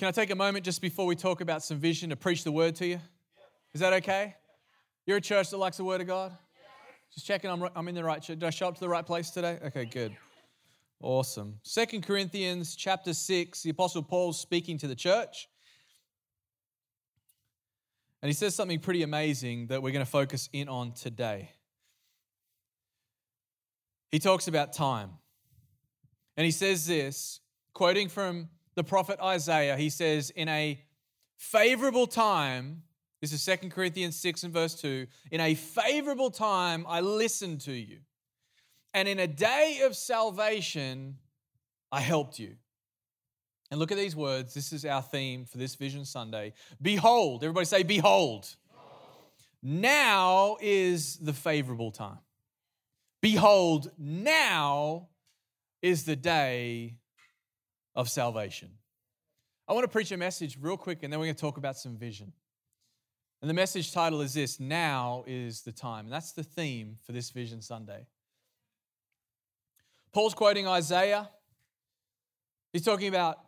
Can I take a moment just before we talk about some vision to preach the word to you? Is that okay? You're a church that likes the word of God? Just checking I'm, I'm in the right church. Did I show up to the right place today? Okay, good. Awesome. Second Corinthians chapter 6, the Apostle Paul's speaking to the church. And he says something pretty amazing that we're going to focus in on today. He talks about time. And he says this, quoting from the prophet Isaiah, he says, In a favorable time, this is 2 Corinthians 6 and verse 2, in a favorable time I listened to you, and in a day of salvation I helped you. And look at these words. This is our theme for this Vision Sunday. Behold, everybody say, Behold. Now is the favorable time. Behold, now is the day of salvation. I want to preach a message real quick and then we're going to talk about some vision. And the message title is this Now is the time. And that's the theme for this Vision Sunday. Paul's quoting Isaiah. He's talking about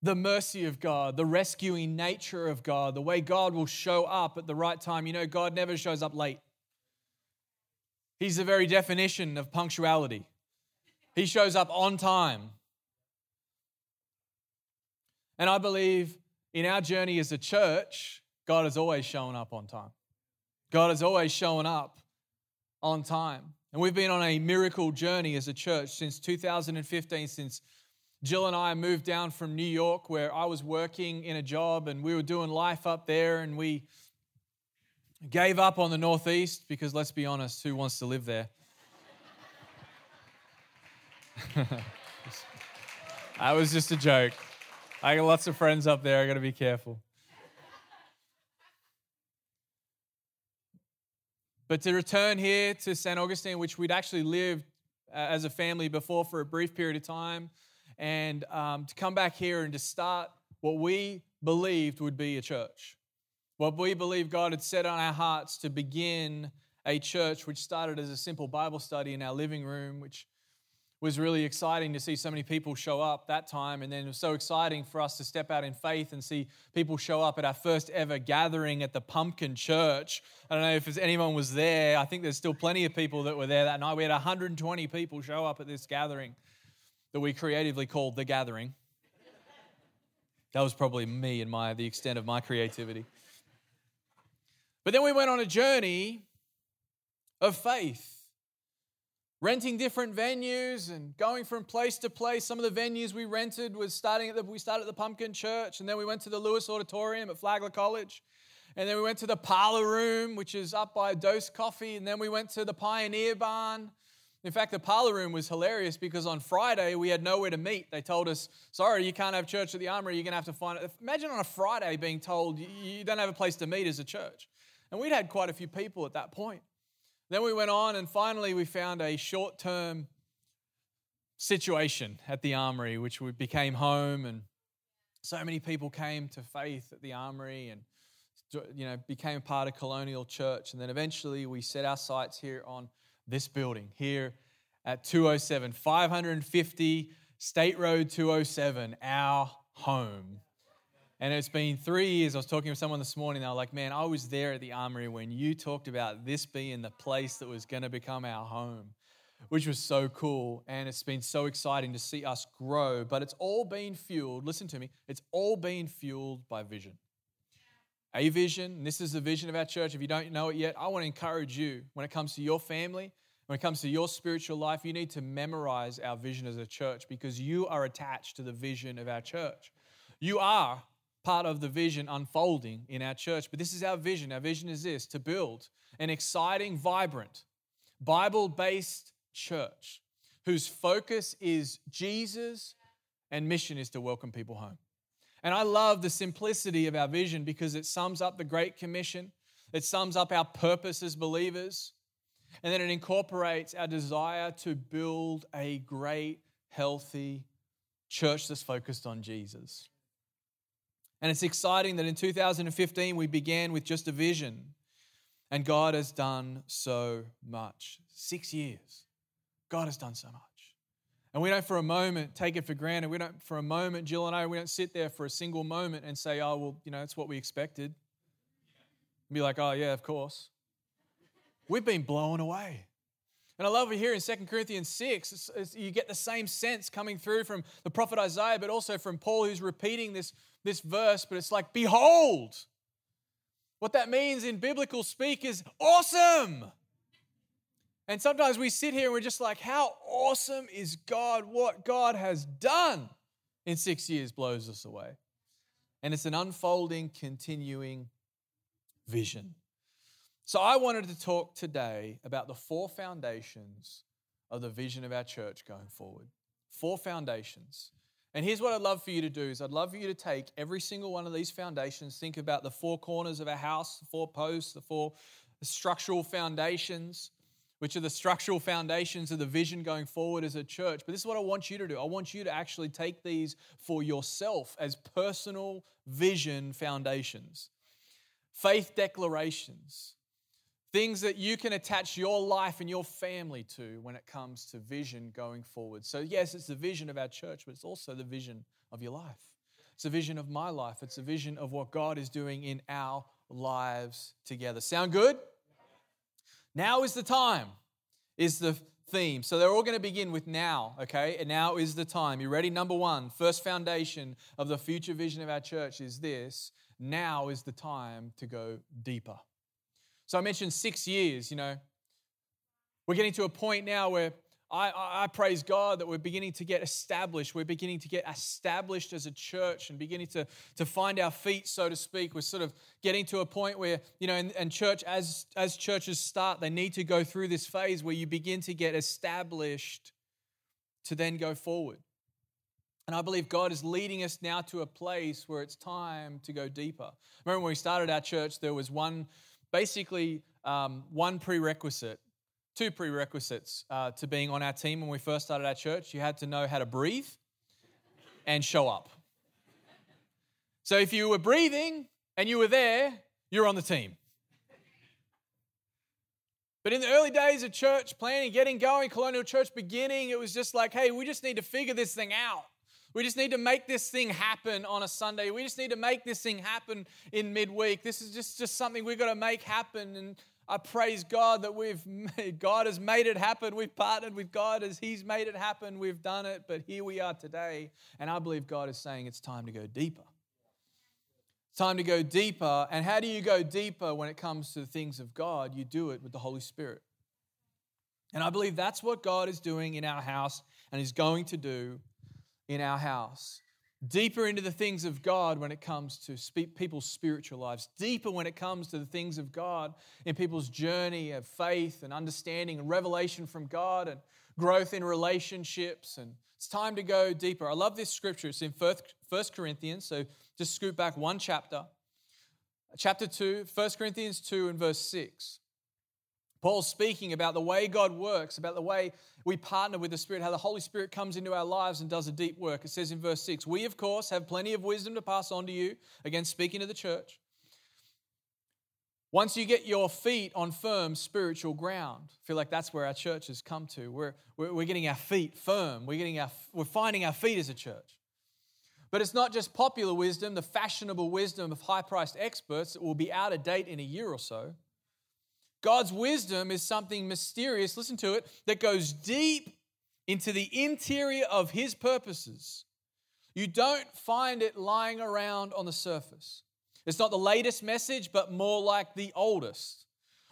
the mercy of God, the rescuing nature of God, the way God will show up at the right time. You know, God never shows up late. He's the very definition of punctuality. He shows up on time. And I believe in our journey as a church, God has always shown up on time. God has always shown up on time. And we've been on a miracle journey as a church since 2015, since Jill and I moved down from New York, where I was working in a job and we were doing life up there, and we gave up on the Northeast because let's be honest, who wants to live there? that was just a joke. I got lots of friends up there. I got to be careful. But to return here to St. Augustine, which we'd actually lived uh, as a family before for a brief period of time, and um, to come back here and to start what we believed would be a church. What we believe God had set on our hearts to begin a church, which started as a simple Bible study in our living room, which was really exciting to see so many people show up that time. And then it was so exciting for us to step out in faith and see people show up at our first ever gathering at the Pumpkin Church. I don't know if anyone was there. I think there's still plenty of people that were there that night. We had 120 people show up at this gathering that we creatively called The Gathering. That was probably me and my the extent of my creativity. But then we went on a journey of faith renting different venues and going from place to place. Some of the venues we rented was starting at the, we started at the Pumpkin Church, and then we went to the Lewis Auditorium at Flagler College. And then we went to the Parlor Room, which is up by Dose Coffee. And then we went to the Pioneer Barn. In fact, the Parlor Room was hilarious because on Friday we had nowhere to meet. They told us, sorry, you can't have church at the Armory. You're going to have to find it. Imagine on a Friday being told you don't have a place to meet as a church. And we'd had quite a few people at that point. Then we went on, and finally, we found a short term situation at the Armory, which became home. And so many people came to faith at the Armory and you know, became part of Colonial Church. And then eventually, we set our sights here on this building, here at 207, 550 State Road 207, our home. And it's been three years. I was talking with someone this morning. They were like, man, I was there at the armory when you talked about this being the place that was going to become our home, which was so cool. And it's been so exciting to see us grow. But it's all been fueled, listen to me, it's all been fueled by vision. A vision, this is the vision of our church. If you don't know it yet, I want to encourage you when it comes to your family, when it comes to your spiritual life, you need to memorize our vision as a church because you are attached to the vision of our church. You are part of the vision unfolding in our church. But this is our vision. Our vision is this to build an exciting, vibrant, Bible based church whose focus is Jesus and mission is to welcome people home. And I love the simplicity of our vision because it sums up the Great Commission, it sums up our purpose as believers, and then it incorporates our desire to build a great, healthy church that's focused on Jesus. And it's exciting that in 2015 we began with just a vision, and God has done so much. Six years. God has done so much. And we don't for a moment take it for granted. We don't for a moment, Jill and I, we don't sit there for a single moment and say, oh, well, you know, that's what we expected. be like, oh, yeah, of course. We've been blown away. And I love it here in 2 Corinthians 6, it's, it's, you get the same sense coming through from the prophet Isaiah, but also from Paul who's repeating this, this verse. But it's like, behold. What that means in biblical speak is awesome. And sometimes we sit here and we're just like, how awesome is God? What God has done in six years blows us away. And it's an unfolding, continuing vision. So I wanted to talk today about the four foundations of the vision of our church going forward. Four foundations. And here's what I'd love for you to do is I'd love for you to take every single one of these foundations, think about the four corners of a house, the four posts, the four structural foundations, which are the structural foundations of the vision going forward as a church. But this is what I want you to do. I want you to actually take these for yourself as personal vision foundations, faith declarations, things that you can attach your life and your family to when it comes to vision going forward. So, yes, it's the vision of our church, but it's also the vision of your life. It's a vision of my life. It's a vision of what God is doing in our lives together. Sound good? Now is the time, is the theme. So they're all going to begin with now, okay? And now is the time. You ready? Number one, first foundation of the future vision of our church is this now is the time to go deeper. So I mentioned six years, you know. We're getting to a point now where I, I, praise God that we're beginning to get established. We're beginning to get established as a church and beginning to, to find our feet, so to speak. We're sort of getting to a point where, you know, and, and church, as, as churches start, they need to go through this phase where you begin to get established to then go forward. And I believe God is leading us now to a place where it's time to go deeper. Remember when we started our church, there was one basically um, one prerequisite, two prerequisites uh, to being on our team when we first started our church. You had to know how to breathe and show up. So if you were breathing and you were there, you're on the team. But in the early days of church planning, getting going, colonial church beginning, it was just like, hey, we just need to figure this thing out. We just need to make this thing happen on a Sunday. We just need to make this thing happen in midweek. This is just, just something we've got to make happen. And I praise God that we've made, God has made it happen. We've partnered with God as He's made it happen. We've done it, but here we are today. And I believe God is saying it's time to go deeper. It's time to go deeper. And how do you go deeper when it comes to the things of God? You do it with the Holy Spirit. And I believe that's what God is doing in our house and is going to do in our house, deeper into the things of God when it comes to people's spiritual lives, deeper when it comes to the things of God in people's journey of faith and understanding and revelation from God and growth in relationships. And it's time to go deeper. I love this scripture. It's in First Corinthians, so just scoot back one chapter. Chapter 2, 1 Corinthians 2 and verse 6. Paul's speaking about the way God works, about the way we partner with the Spirit, how the Holy Spirit comes into our lives and does a deep work. It says in verse 6 We, of course, have plenty of wisdom to pass on to you. Again, speaking to the church. Once you get your feet on firm spiritual ground, I feel like that's where our church has come to. We're, we're, getting our feet firm, we're, getting our, we're finding our feet as a church. But it's not just popular wisdom, the fashionable wisdom of high priced experts that will be out of date in a year or so. God's wisdom is something mysterious, listen to it, that goes deep into the interior of His purposes. You don't find it lying around on the surface. It's not the latest message, but more like the oldest.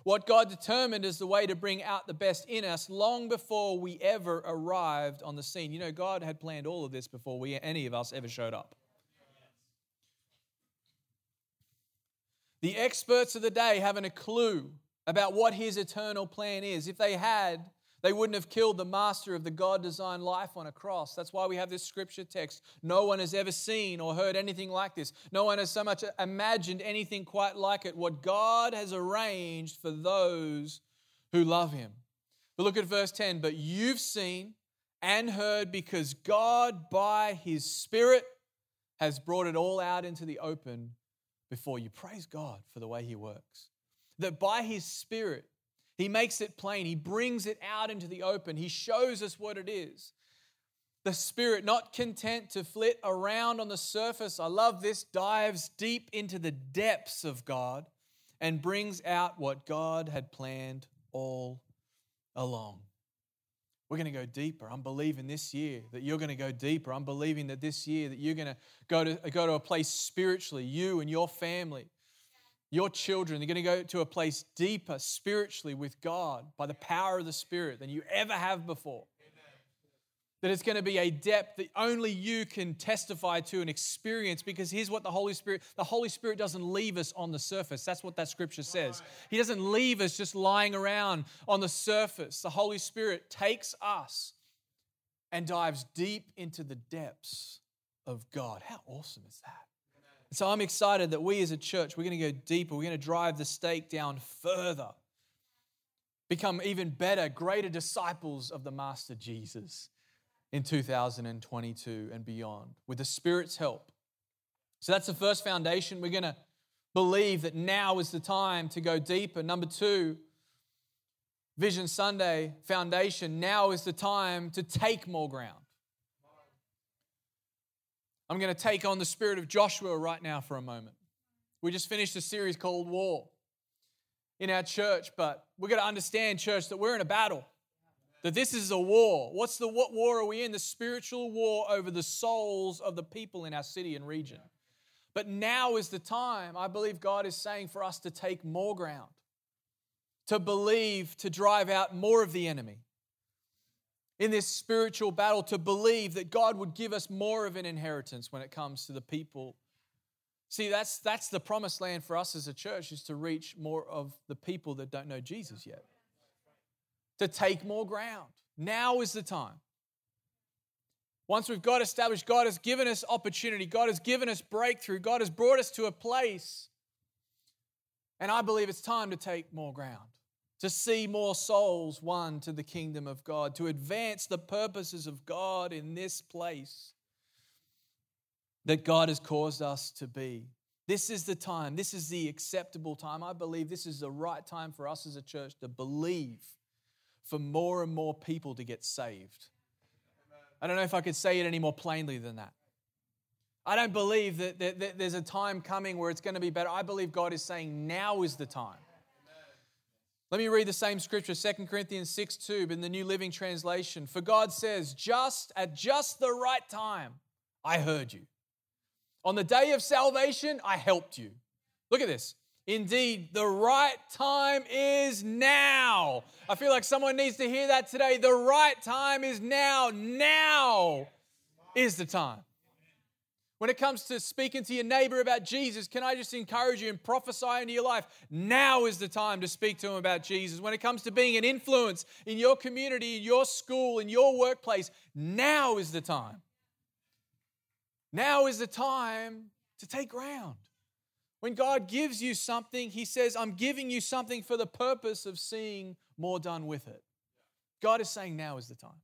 What God determined is the way to bring out the best in us long before we ever arrived on the scene. You know, God had planned all of this before we, any of us ever showed up. The experts of the day haven't a clue about what his eternal plan is. If they had, They wouldn't have killed the master of the God designed life on a cross. That's why we have this scripture text. No one has ever seen or heard anything like this. No one has so much imagined anything quite like it. What God has arranged for those who love Him. But look at verse 10. But you've seen and heard because God, by His Spirit, has brought it all out into the open before you. Praise God for the way He works. That by His Spirit, He makes it plain, He brings it out into the open, He shows us what it is. The Spirit, not content to flit around on the surface, I love this, dives deep into the depths of God and brings out what God had planned all along. We're going to go deeper. I'm believing this year that you're going to go deeper. I'm believing that this year that you're going to go to, go to a place spiritually, you and your family, your children, they're going to go to a place deeper spiritually with God by the power of the Spirit than you ever have before that it's going to be a depth that only you can testify to and experience because here's what the Holy Spirit the Holy Spirit doesn't leave us on the surface. That's what that scripture says. He doesn't leave us just lying around on the surface. The Holy Spirit takes us and dives deep into the depths of God. How awesome is that? So I'm excited that we as a church, we're going to go deeper. We're going to drive the stake down further. Become even better, greater disciples of the Master Jesus in 2022 and beyond with the Spirit's help. So that's the first foundation. We're going to believe that now is the time to go deeper. Number two, Vision Sunday foundation, now is the time to take more ground. I'm going to take on the spirit of Joshua right now for a moment. We just finished a series called War in our church, but we've got to understand, church, that we're in a battle that this is a war. What's the what war are we in? The spiritual war over the souls of the people in our city and region. But now is the time, I believe God is saying for us to take more ground, to believe, to drive out more of the enemy. In this spiritual battle, to believe that God would give us more of an inheritance when it comes to the people. See, that's, that's the promised land for us as a church, is to reach more of the people that don't know Jesus yet to take more ground. Now is the time. Once we've got established, God has given us opportunity, God has given us breakthrough, God has brought us to a place. And I believe it's time to take more ground, to see more souls won to the kingdom of God, to advance the purposes of God in this place that God has caused us to be. This is the time, this is the acceptable time. I believe this is the right time for us as a church to believe for more and more people to get saved. I don't know if I could say it any more plainly than that. I don't believe that, there's a time coming where it's going to be better. I believe God is saying now is the time. Let me read the same scripture, 2 Corinthians 6 2, in the New Living Translation. For God says, just at just the right time, I heard you. On the day of salvation, I helped you. Look at this. Indeed, the right time is now. I feel like someone needs to hear that today. The right time is now. Now is the time. When it comes to speaking to your neighbor about Jesus, can I just encourage you and prophesy into your life? Now is the time to speak to him about Jesus. When it comes to being an influence in your community, in your school, in your workplace, now is the time. Now is the time to take ground. When God gives you something, He says, I'm giving you something for the purpose of seeing more done with it. God is saying, now is the time.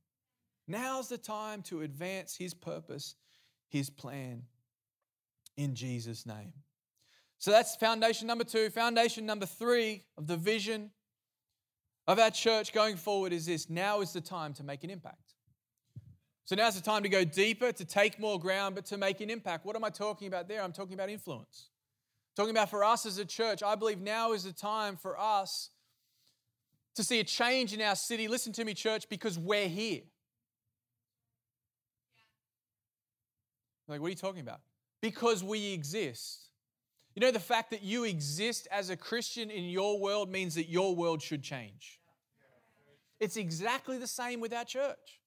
Now's the time to advance His purpose, His plan in Jesus' name. So that's foundation number two. Foundation number three of the vision of our church going forward is this now is the time to make an impact. So now's the time to go deeper, to take more ground, but to make an impact. What am I talking about there? I'm talking about influence. Talking about for us as a church, I believe now is the time for us to see a change in our city. Listen to me, church, because we're here. Like, what are you talking about? Because we exist. You know, the fact that you exist as a Christian in your world means that your world should change. It's exactly the same with our church.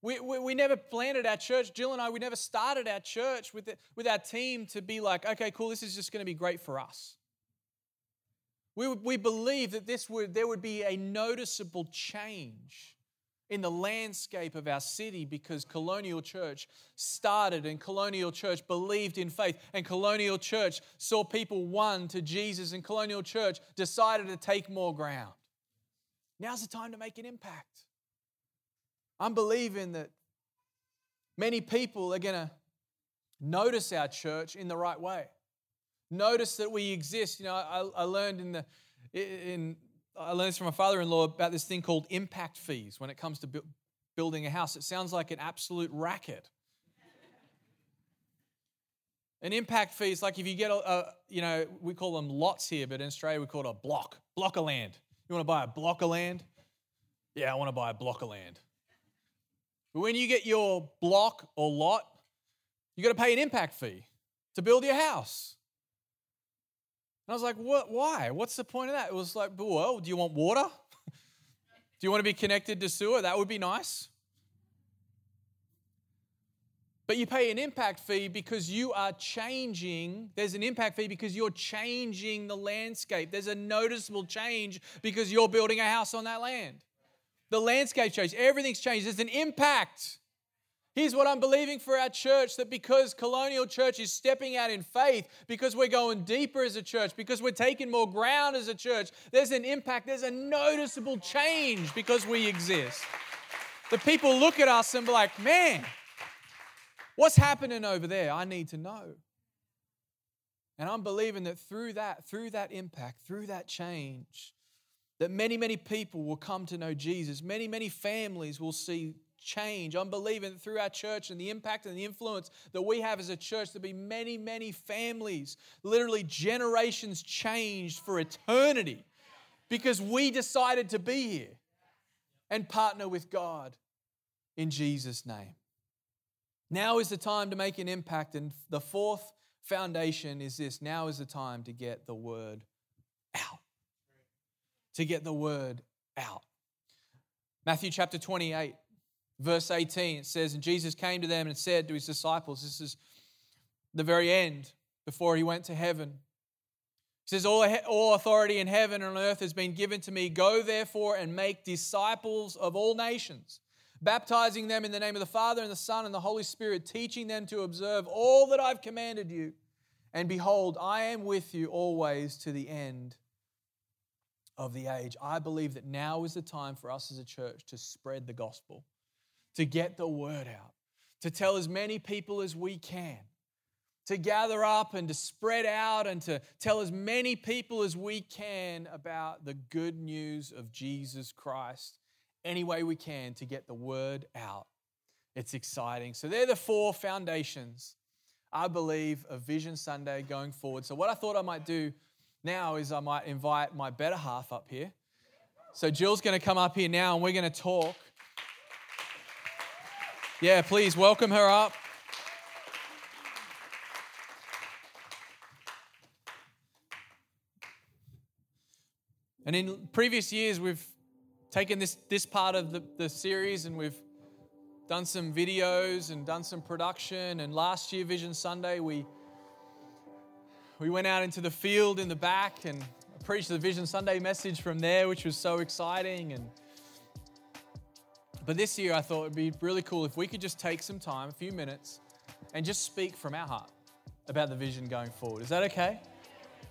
We, we, we, never planted our church, Jill and I, we never started our church with, the, with our team to be like, okay, cool, this is just going to be great for us. We, we believe that this would, there would be a noticeable change in the landscape of our city because Colonial Church started and Colonial Church believed in faith and Colonial Church saw people won to Jesus and Colonial Church decided to take more ground. Now's the time to make an impact. I'm believing that many people are going to notice our church in the right way. Notice that we exist. You know, I, I learned in the in I learned this from my father-in-law about this thing called impact fees when it comes to bu- building a house. It sounds like an absolute racket. An impact fee is like if you get a, a, you know, we call them lots here, but in Australia we call it a block, block of land. You want to buy a block of land? Yeah, I want to buy a block of land. But when you get your block or lot, you got to pay an impact fee to build your house. I was like, what, why? What's the point of that? It was like, well, do you want water? do you want to be connected to sewer? That would be nice. But you pay an impact fee because you are changing. There's an impact fee because you're changing the landscape. There's a noticeable change because you're building a house on that land. The landscape changed, everything's changed. There's an impact. Here's what I'm believing for our church that because Colonial Church is stepping out in faith, because we're going deeper as a church, because we're taking more ground as a church, there's an impact, there's a noticeable change because we exist. The people look at us and be like, man, What's happening over there? I need to know. And I'm believing that through that, through that impact, through that change, that many, many people will come to know Jesus. Many, many families will see change. I'm believing through our church and the impact and the influence that we have as a church, there'll be many, many families, literally generations changed for eternity because we decided to be here and partner with God in Jesus' name. Now is the time to make an impact. And the fourth foundation is this now is the time to get the word out. To get the word out. Matthew chapter 28, verse 18, it says, And Jesus came to them and said to his disciples, This is the very end before he went to heaven. He says, all, all authority in heaven and on earth has been given to me. Go therefore and make disciples of all nations baptizing them in the name of the Father and the Son and the Holy Spirit, teaching them to observe all that I've commanded you. And behold, I am with you always to the end of the age. I believe that now is the time for us as a church to spread the gospel, to get the word out, to tell as many people as we can, to gather up and to spread out and to tell as many people as we can about the good news of Jesus Christ any way we can to get the word out. It's exciting. So, they're the four foundations, I believe, of Vision Sunday going forward. So, what I thought I might do now is I might invite my better half up here. So, Jill's going to come up here now and we're going to talk. Yeah, please welcome her up. And in previous years, we've taken this, this part of the, the series and we've done some videos and done some production. And last year, Vision Sunday, we, we went out into the field in the back and preached the Vision Sunday message from there, which was so exciting. And but this year, I thought it'd be really cool if we could just take some time, a few minutes, and just speak from our heart about the vision going forward. Is that okay?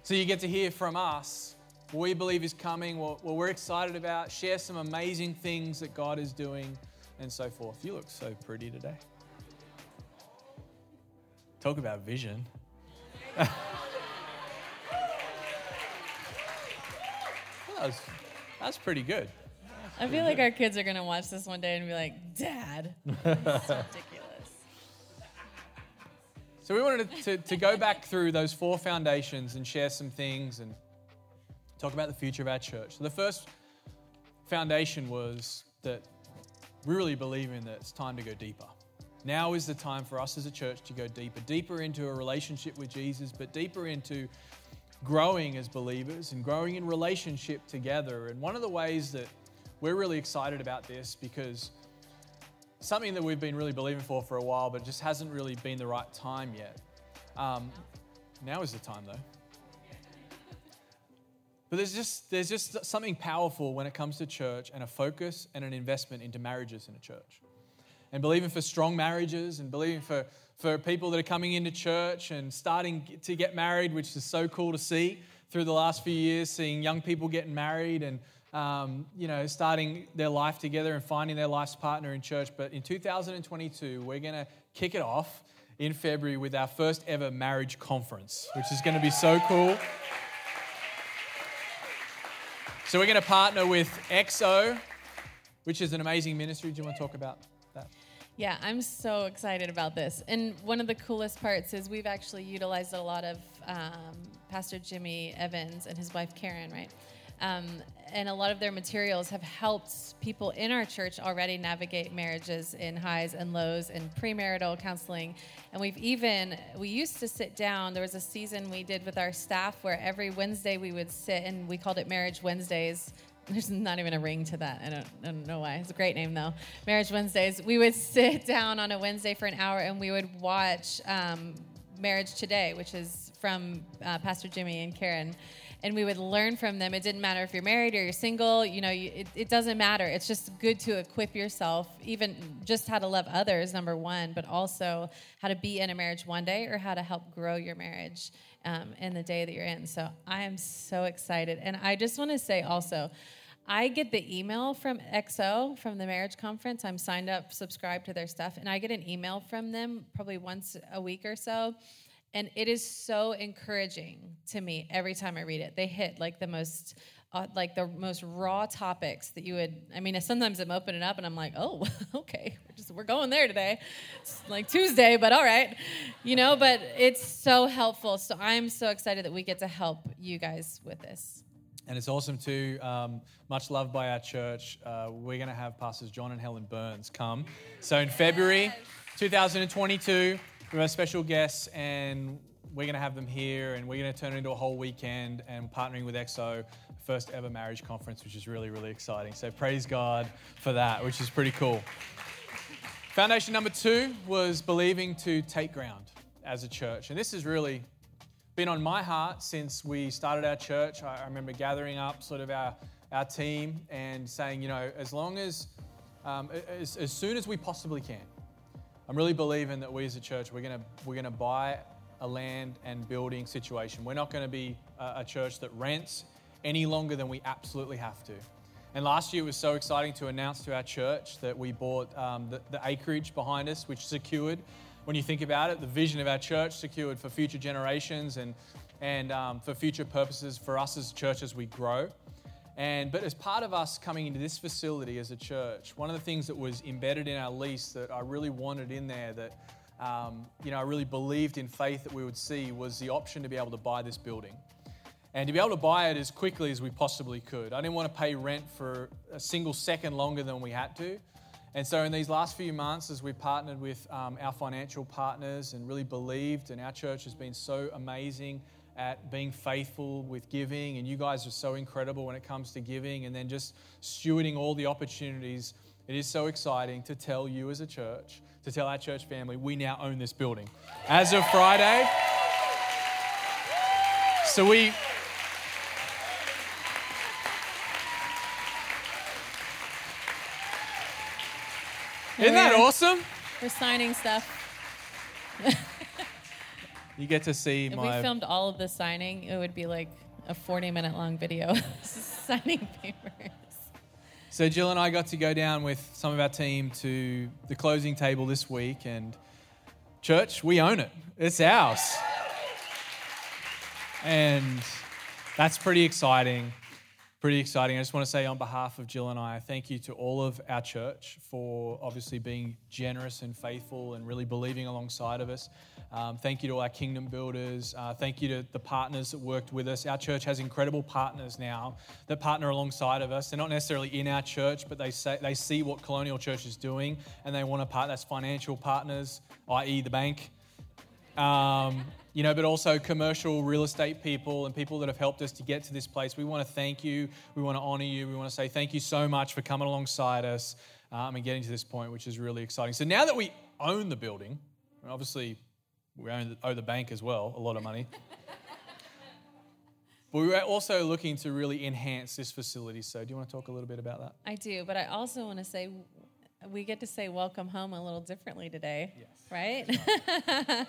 So you get to hear from us what we believe is coming, what, we're excited about, share some amazing things that God is doing, and so forth. You look so pretty today. Talk about vision. that, was, that's pretty good. I feel like our kids are to watch this one day and be like, Dad, that's ridiculous. So we wanted to, to go back through those four foundations and share some things and talk about the future of our church. So the first foundation was that we really believe in that it's time to go deeper. Now is the time for us as a church to go deeper, deeper into a relationship with Jesus, but deeper into growing as believers and growing in relationship together. And one of the ways that we're really excited about this because something that we've been really believing for for a while, but just hasn't really been the right time yet. Um, now is the time, though. But there's just, there's just something powerful when it comes to church and a focus and an investment into marriages in a church. And believing for strong marriages and believing for, for people that are coming into church and starting to get married, which is so cool to see through the last few years, seeing young people getting married and um, you know, starting their life together and finding their life's partner in church. But in 2022, we're going to kick it off in February with our first ever marriage conference, which is going to be so cool. So we're going to partner with XO, which is an amazing ministry. Do you want to talk about that? Yeah, I'm so excited about this. And one of the coolest parts is we've actually utilized a lot of um, Pastor Jimmy Evans and his wife Karen, right? Um, and a lot of their materials have helped people in our church already navigate marriages in highs and lows and premarital counseling. And we've even, we used to sit down. There was a season we did with our staff where every Wednesday we would sit and we called it Marriage Wednesdays. There's not even a ring to that. I don't, I don't know why. It's a great name though. Marriage Wednesdays. We would sit down on a Wednesday for an hour and we would watch um, Marriage Today, which is from uh, Pastor Jimmy and Karen and we would learn from them. It didn't matter if you're married or you're single, you know, you, it, it doesn't matter. It's just good to equip yourself, even just how to love others, number one, but also how to be in a marriage one day or how to help grow your marriage um, in the day that you're in. So I am so excited. And I just want to say also, I get the email from XO from the marriage conference. I'm signed up, subscribed to their stuff, and I get an email from them probably once a week or so and it is so encouraging to me every time I read it. They hit like the most uh, like the most raw topics that you would i mean sometimes i'm opening up and i'm like oh okay we're just we're going there today. It's like tuesday but all right you know but it's so helpful. So i'm so excited that we get to help you guys with this. And it's awesome too um, much loved by our church uh, we're going to have pastors john and helen burns come. So in february 2022 we have special guests, and we're going to have them here, and we're going to turn it into a whole weekend and partnering with XO, first ever marriage conference, which is really, really exciting. So praise God for that, which is pretty cool. Foundation number two was believing to take ground as a church. And this has really been on my heart since we started our church. I remember gathering up sort of our, our team and saying, you know, as long as, um, as, as soon as we possibly can, I'm really believing that we as a church, we're going to we're going to buy a land and building situation. We're not going to be a, a church that rents any longer than we absolutely have to. And last year was so exciting to announce to our church that we bought um, the, the acreage behind us, which secured, when you think about it, the vision of our church secured for future generations and, and um, for future purposes for us as a church as we grow. And, but as part of us coming into this facility as a church, one of the things that was embedded in our lease that I really wanted in there that um, you know, I really believed in faith that we would see was the option to be able to buy this building. And to be able to buy it as quickly as we possibly could. I didn't want to pay rent for a single second longer than we had to. And so, in these last few months, as we partnered with um, our financial partners and really believed, and our church has been so amazing at being faithful with giving, and you guys are so incredible when it comes to giving, and then just stewarding all the opportunities. It is so exciting to tell you as a church, to tell our church family, we now own this building. As of Friday, so we. Isn't that awesome? We're signing stuff. You get to see if my. we filmed all of the signing, it would be like a 40 minute long video signing papers. So Jill and I got to go down with some of our team to the closing table this week, and church, we own it. It's ours. And that's pretty exciting. Pretty exciting. I just want to say, on behalf of Jill and I, thank you to all of our church for obviously being generous and faithful and really believing alongside of us. Um, thank you to all our kingdom builders. Uh, thank you to the partners that worked with us. Our church has incredible partners now that partner alongside of us. They're not necessarily in our church, but they say they see what Colonial Church is doing and they want to partner. That's financial partners, i.e., the bank. Um, you know, but also commercial real estate people and people that have helped us to get to this place. We want to thank you. We want to honor you. We want to say thank you so much for coming alongside us um, and getting to this point, which is really exciting. So now that we own the building, obviously we own, owe the bank as well a lot of money. But we are also looking to really enhance this facility. So, do you want to talk a little bit about that? I do, but I also want to say we get to say welcome home a little differently today, Yes. right?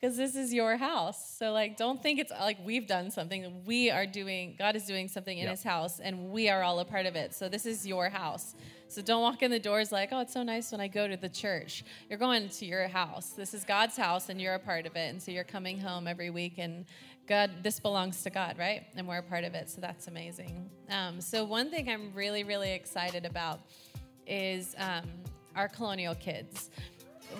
Because this is your house. So, like, don't think it's like we've done something. We are doing, God is doing something in Yeah. his house, and we are all a part of it. So, this is your house. So, don't walk in the doors like, oh, it's so nice when I go to the church. You're going to your house. This is God's house, and you're a part of it. And so, you're coming home every week, and God, this belongs to God, right? And we're a part of it. So, that's amazing. Um, so, one thing I'm really, really excited about is um, our colonial kids.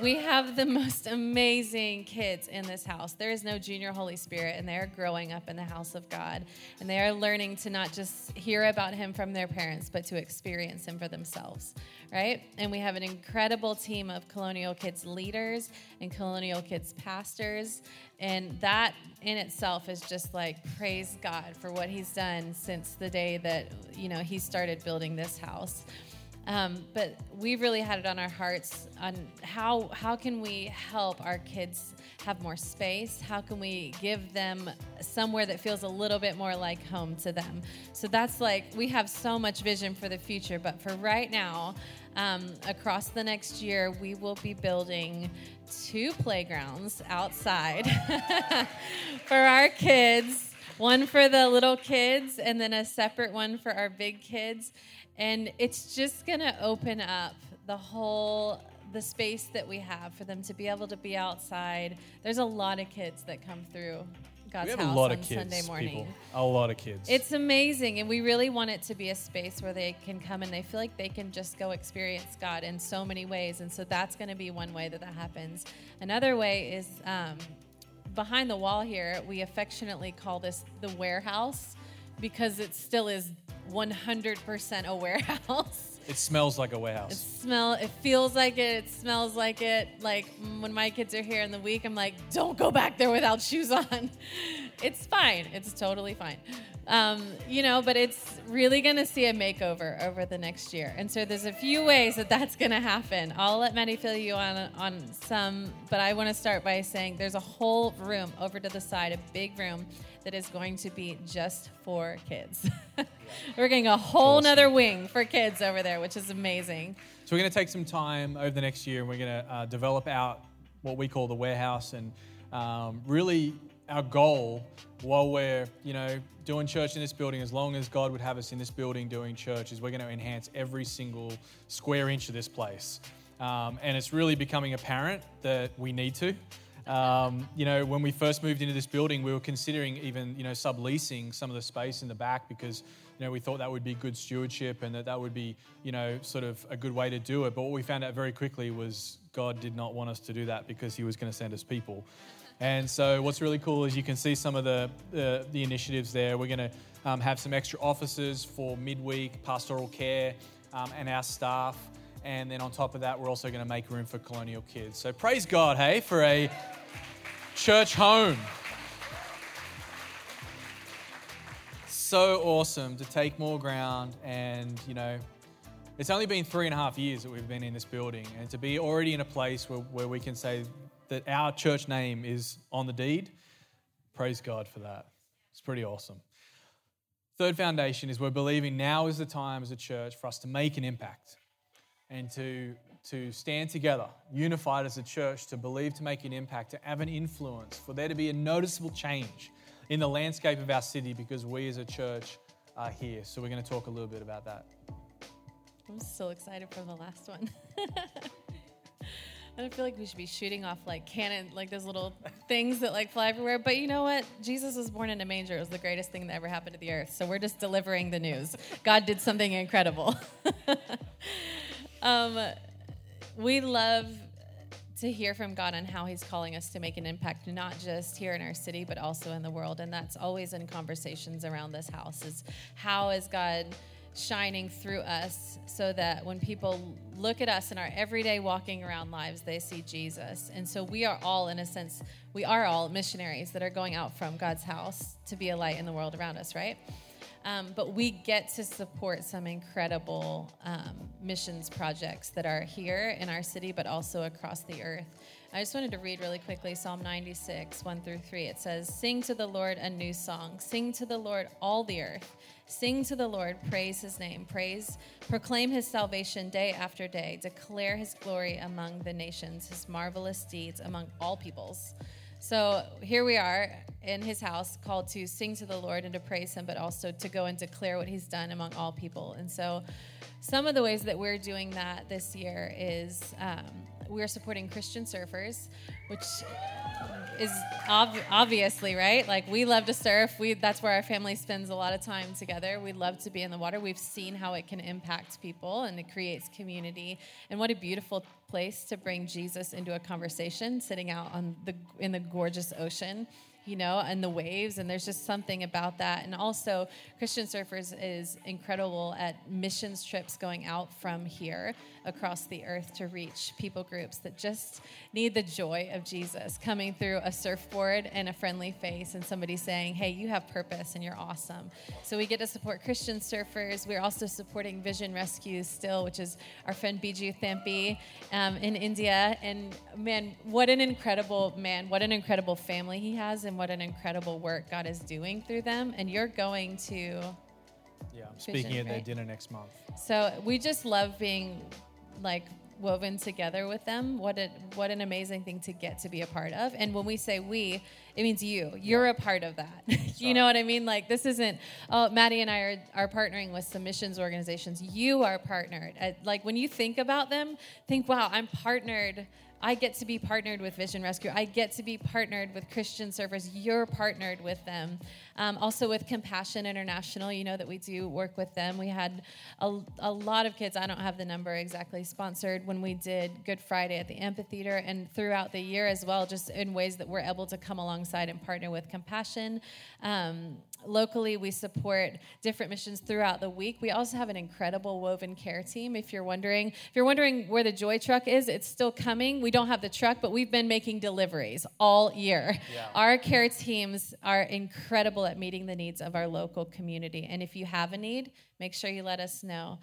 We have the most amazing kids in this house. There is no junior Holy Spirit, and they are growing up in the house of God. And they are learning to not just hear about Him from their parents, but to experience Him for themselves, right? And we have an incredible team of colonial kids leaders and colonial kids pastors. And that in itself is just like praise God for what He's done since the day that, you know, He started building this house. Um, but we've really had it on our hearts on how how can we help our kids have more space? How can we give them somewhere that feels a little bit more like home to them? So that's like we have so much vision for the future, but for right now, um, across the next year, we will be building two playgrounds outside for our kids one for the little kids and then a separate one for our big kids and it's just going to open up the whole the space that we have for them to be able to be outside there's a lot of kids that come through god's we have house a lot on of kids. sunday morning People. A lot of kids. it's amazing, and we really want it to be a space where they can come and they feel like they can just go experience God in so many ways. And so that's going to be one way that that happens. Another way is um, behind the wall here, we affectionately call this the warehouse because it still is 100% a warehouse. it smells like a warehouse. It smell. It feels like it. It smells like it. Like mm, when my kids are here in the week, I'm like, don't go back there without shoes on. It's fine. It's totally fine. Um, you know, but it's really going to see a makeover over the next year. And so there's a few ways that that's going to happen. I'll let Maddie fill you on on some, but I want to start by saying there's a whole room over to the side, a big room that is going to be just for kids. We're getting a whole Awesome. nother wing for kids over there, which is amazing. So we're going to take some time over the next year, and we're going to uh, develop out what we call the warehouse, and um, really our goal while we're you know doing church in this building, as long as God would have us in this building doing church, is we're going to enhance every single square inch of this place, um, and it's really becoming apparent that we need to. Um, you know, when we first moved into this building, we were considering even, you know, subleasing some of the space in the back because, you know, we thought that would be good stewardship and that that would be, you know, sort of a good way to do it. But what we found out very quickly was God did not want us to do that because He was going to send us people. And so, what's really cool is you can see some of the the, the initiatives there. We're going to um, have some extra offices for midweek pastoral care um, and our staff. And then on top of that, we're also going to make room for colonial kids. So praise God, hey, for a church home. So awesome to take more ground and, you know, it's only been three and a half years that we've been in this building, and to be already in a place where, where we can say that our church name is on the deed, praise God for that. It's pretty awesome. Third foundation is we're believing now is the time as a church for us to make an impact and to, to stand together, unified as a church, to believe to make an impact, to have an influence, for there to be a noticeable change in the landscape of our city because we as a church are here. So we're going to talk a little bit about that. I'm so excited for the last one. I don't feel like we should be shooting off like cannon, like those little things that like fly everywhere. But you know what? Jesus was born in a manger. It was the greatest thing that ever happened to the earth. So we're just delivering the news. God did something incredible. um, we love to hear from God on how He's calling us to make an impact, not just here in our city, but also in the world. And that's always in conversations around this house is how is God shining through us so that when people look at us in our everyday walking around lives, they see Jesus. And so we are all, in a sense, we are all missionaries that are going out from God's house to be a light in the world around us, right? Um, but we get to support some incredible um, missions projects that are here in our city, but also across the earth. I just wanted to read really quickly Psalm 96, 1 through 3. It says, Sing to the Lord a new song. Sing to the Lord all the earth. Sing to the Lord, praise his name, praise, proclaim his salvation day after day, declare his glory among the nations, his marvelous deeds among all peoples. So here we are in his house, called to sing to the Lord and to praise him, but also to go and declare what he's done among all people. And so some of the ways that we're doing that this year is um, we're supporting Christian surfers, which is ob- obviously right. Like we love to surf. We that's where our family spends a lot of time together. We love to be in the water. We've seen how it can impact people and it creates community. And what a beautiful place to bring Jesus into a conversation, sitting out on the in the gorgeous ocean you know, and the waves. And there's just something about that. And also, Christian Surfers is incredible at missions trips going out from here across the earth to reach people groups that just need the joy of Jesus coming through a surfboard and a friendly face and somebody saying, Hey, you have purpose and you're awesome. So we get to support Christian surfers. We're also supporting Vision Rescue still, which is our friend Biju Thampi um, in India. And man, what an incredible man, what an incredible family he has, and what an incredible work God is doing through them. And you're going to. Yeah, I'm speaking Vision, at their dinner next month. So we just love being like woven together with them. What a what an amazing thing to get to be a part of. And when we say we, it means you. You're a part of that. you know what I mean? Like this isn't. Oh, Maddie and I are, are partnering with some missions organizations. You are partnered. Uh, Like when you think about them, think, wow, I'm partnered. I get to be partnered with Vision Rescue. I get to be partnered with Christian Surfers. You're partnered with them. Um, also with Compassion International, you know that we do work with them. We had a, a lot of kids, I don't have the number exactly, sponsored when we did Good Friday at the amphitheater and throughout the year as well, just in ways that we're able to come alongside and partner with Compassion. Um, locally, we support different missions throughout the week. We also have an incredible woven care team. If you're wondering, if you're wondering where the Joy Truck is, it's still coming. We don't have the truck, but we've been making deliveries all year. Our care teams are incredible at meeting the needs of our local community. And if you have a need, make sure you let us know.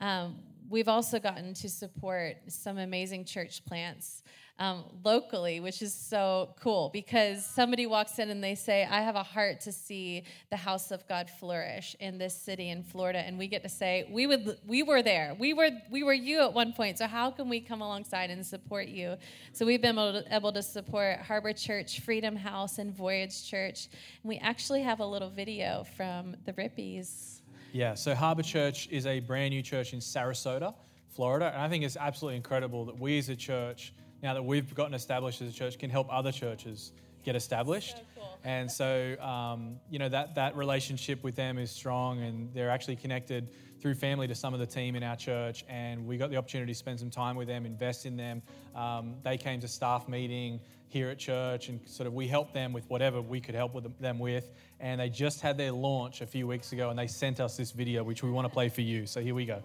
Um, we've also gotten to support some amazing church plants um, locally, which is so cool because somebody walks in and they say, I have a heart to see the house of God flourish in this city in Florida. And we get to say, we would we were there. We were we were you at one point. So how can we come alongside and support you? So we've been able to, able to support Harbor Church, Freedom House, and Voyage Church. And we actually have a little video from the Rippeys. Yeah, so Harbor Church is a brand new church in Sarasota, Florida. And I think it's absolutely incredible that we as a church, now that we've gotten established as a church, can help other churches get established. So cool. And so, um, you know, that, that relationship with them is strong, and they're actually connected through family to some of the team in our church. And we got the opportunity to spend some time with them, invest in them. Um, they came to staff meeting here at church, and sort of we helped them with whatever we could help with them with. And they just had their launch a few weeks ago, and they sent us this video, which we want to play for you. So here we go.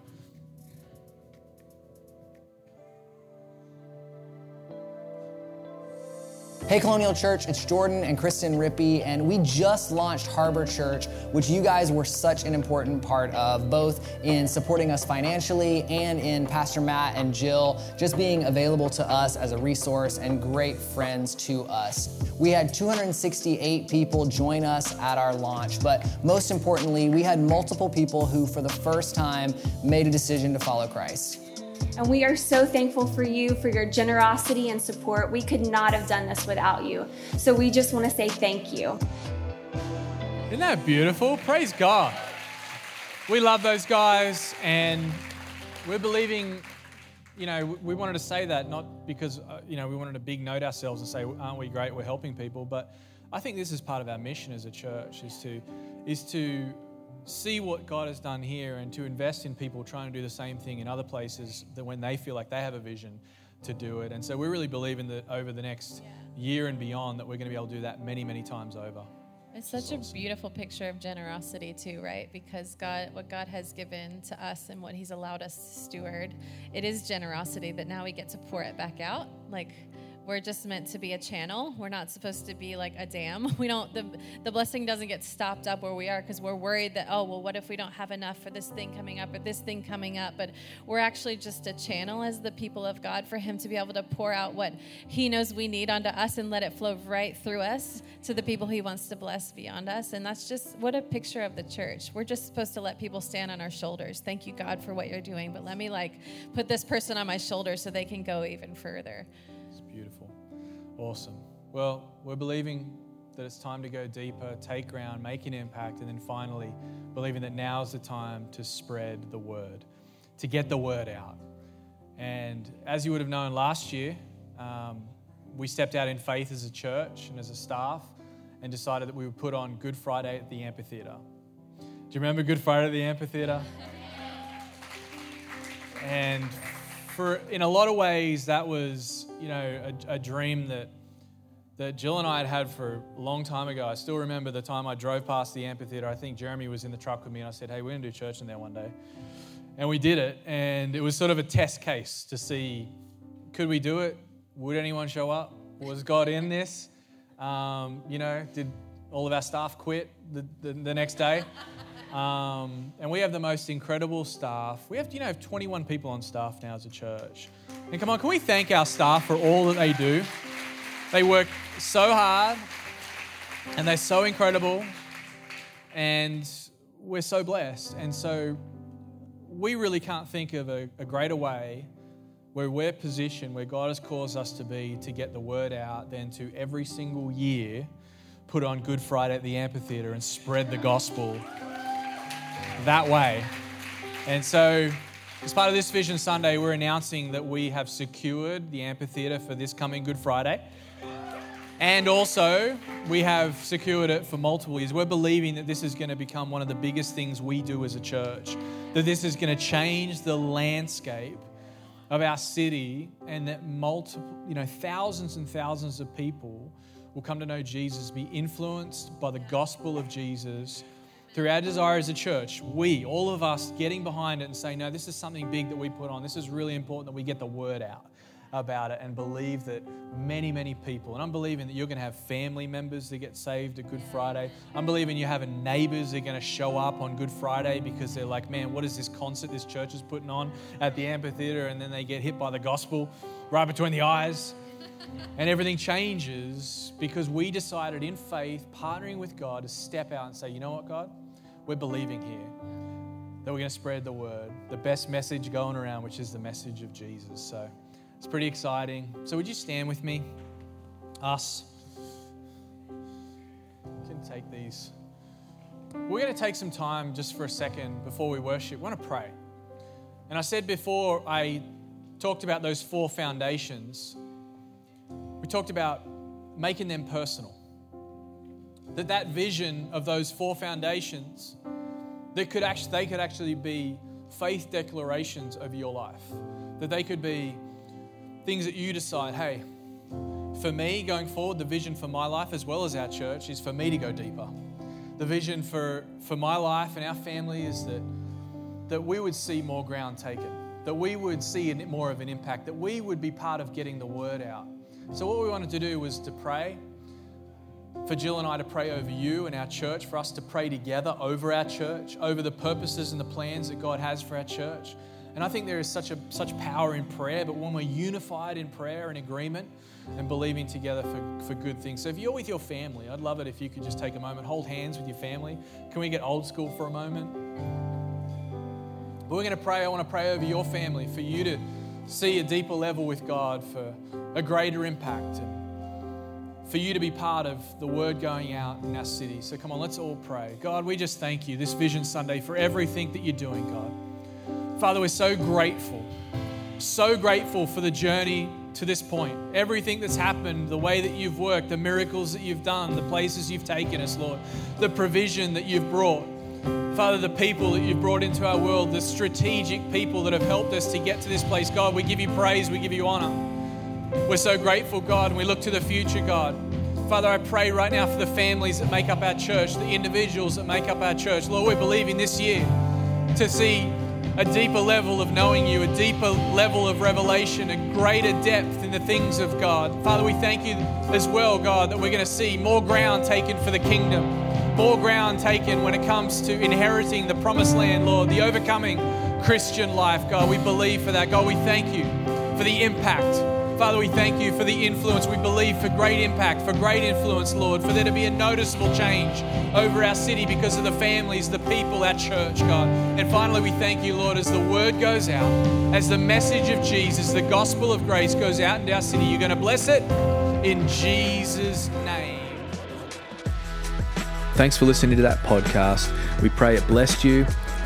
Hey Colonial Church, it's Jordan and Kristen Rippey, and we just launched Harbor Church, which you guys were such an important part of, both in supporting us financially and in Pastor Matt and Jill just being available to us as a resource and great friends to us. We had 268 people join us at our launch, but most importantly, we had multiple people who, for the first time, made a decision to follow Christ. And we are so thankful for you, for your generosity and support. We could not have done this without you. So we just want to say thank you. Isn't that beautiful? Praise God. We love those guys, and we're believing. You know, we wanted to say that not because uh, you know we wanted to big note ourselves and say, "Aren't we great? We're helping people." But I think this is part of our mission as a church: is to is to see what God has done here and to invest in people trying to do the same thing in other places that when they feel like they have a vision to do it. And so we really believe in that over the next year and beyond that we're going to be able to do that many, many times over. It's such a beautiful picture of generosity too, right? Because God, what God has given to us and what He's allowed us to steward, it is generosity that now we get to pour it back out. Like we're just meant to be a channel. We're not supposed to be like a dam. We don't the the blessing doesn't get stopped up where we are because we're worried that oh well what if we don't have enough for this thing coming up or this thing coming up. But we're actually just a channel as the people of God for Him to be able to pour out what He knows we need onto us and let it flow right through us to the people He wants to bless beyond us. And that's just what a picture of the church. We're just supposed to let people stand on our shoulders. Thank you God for what you're doing, but let me like put this person on my shoulder so they can go even further. Beautiful. Awesome. Well, we're believing that it's time to go deeper, take ground, make an impact, and then finally believing that now's the time to spread the word, to get the word out. And as you would have known last year, um, we stepped out in faith as a church and as a staff and decided that we would put on Good Friday at the amphitheater. Do you remember Good Friday at the amphitheater? and for in a lot of ways, that was you know a, a, dream that that Jill and I had had for a long time ago. I still remember the time I drove past the amphitheater. I think Jeremy was in the truck with me, and I said, "Hey, we're gonna do church in there one day," and we did it. And it was sort of a test case to see could we do it? Would anyone show up? Was God in this? Um, you know, did all of our staff quit the, the, the next day? Um, and we have the most incredible staff. We have, you know, have 21 people on staff now as a church. And come on, can we thank our staff for all that they do? They work so hard and they're so incredible. And we're so blessed. And so we really can't think of a, a greater way where we're positioned, where God has caused us to be, to get the word out than to every single year put on Good Friday at the amphitheater and spread the gospel that way. And so, as part of this Vision Sunday, we're announcing that we have secured the amphitheater for this coming Good Friday. And also, we have secured it for multiple years. We're believing that this is going to become one of the biggest things we do as a church, that this is going to change the landscape of our city, and that multiple, you know, thousands and thousands of people will come to know Jesus, be influenced by the gospel of Jesus through our desire as a church, we, all of us, getting behind it and saying, no, this is something big that we put on. This is really important that we get the word out about it and believe that many, many people, and I'm believing that you're going to have family members that get saved at Good Friday. I'm believing you're having neighbors that are going to show up on Good Friday because they're like, man, what is this concert this church is putting on at the amphitheater? And then they get hit by the gospel right between the eyes. And everything changes because we decided in faith, partnering with God, to step out and say, you know what, God? We're believing here that we're going to spread the word, the best message going around, which is the message of Jesus. So it's pretty exciting. So, would you stand with me? Us. You can take these. We're going to take some time just for a second before we worship. We want to pray. And I said before I talked about those four foundations, we talked about making them personal that that vision of those four foundations that could actually they could actually be faith declarations of your life. That they could be things that you decide hey for me going forward the vision for my life as well as our church is for me to go deeper. The vision for for my life and our family is that that we would see more ground taken that we would see more of an impact that we would be part of getting the word out. So what we wanted to do was to pray for Jill and I to pray over you and our church, for us to pray together over our church, over the purposes and the plans that God has for our church. And I think there is such a such power in prayer, but when we're unified in prayer and agreement and believing together for, for good things. So if you're with your family, I'd love it if you could just take a moment, hold hands with your family. Can we get old school for a moment? But we're going to pray. I want to pray over your family for you to see a deeper level with God, for a greater impact. For you to be part of the word going out in our city. So come on, let's all pray. God, we just thank you this Vision Sunday for everything that you're doing, God. Father, we're so grateful, so grateful for the journey to this point. Everything that's happened, the way that you've worked, the miracles that you've done, the places you've taken us, Lord, the provision that you've brought. Father, the people that you've brought into our world, the strategic people that have helped us to get to this place, God, we give you praise, we give you honor. We're so grateful, God, and we look to the future, God. Father, I pray right now for the families that make up our church, the individuals that make up our church. Lord, we're believing this year to see a deeper level of knowing you, a deeper level of revelation, a greater depth in the things of God. Father, we thank you as well, God, that we're going to see more ground taken for the kingdom, more ground taken when it comes to inheriting the promised land, Lord, the overcoming Christian life, God. We believe for that. God, we thank you for the impact Father, we thank you for the influence. We believe for great impact, for great influence, Lord, for there to be a noticeable change over our city because of the families, the people, our church, God. And finally, we thank you, Lord, as the word goes out, as the message of Jesus, the gospel of grace goes out into our city. You're going to bless it in Jesus' name. Thanks for listening to that podcast. We pray it blessed you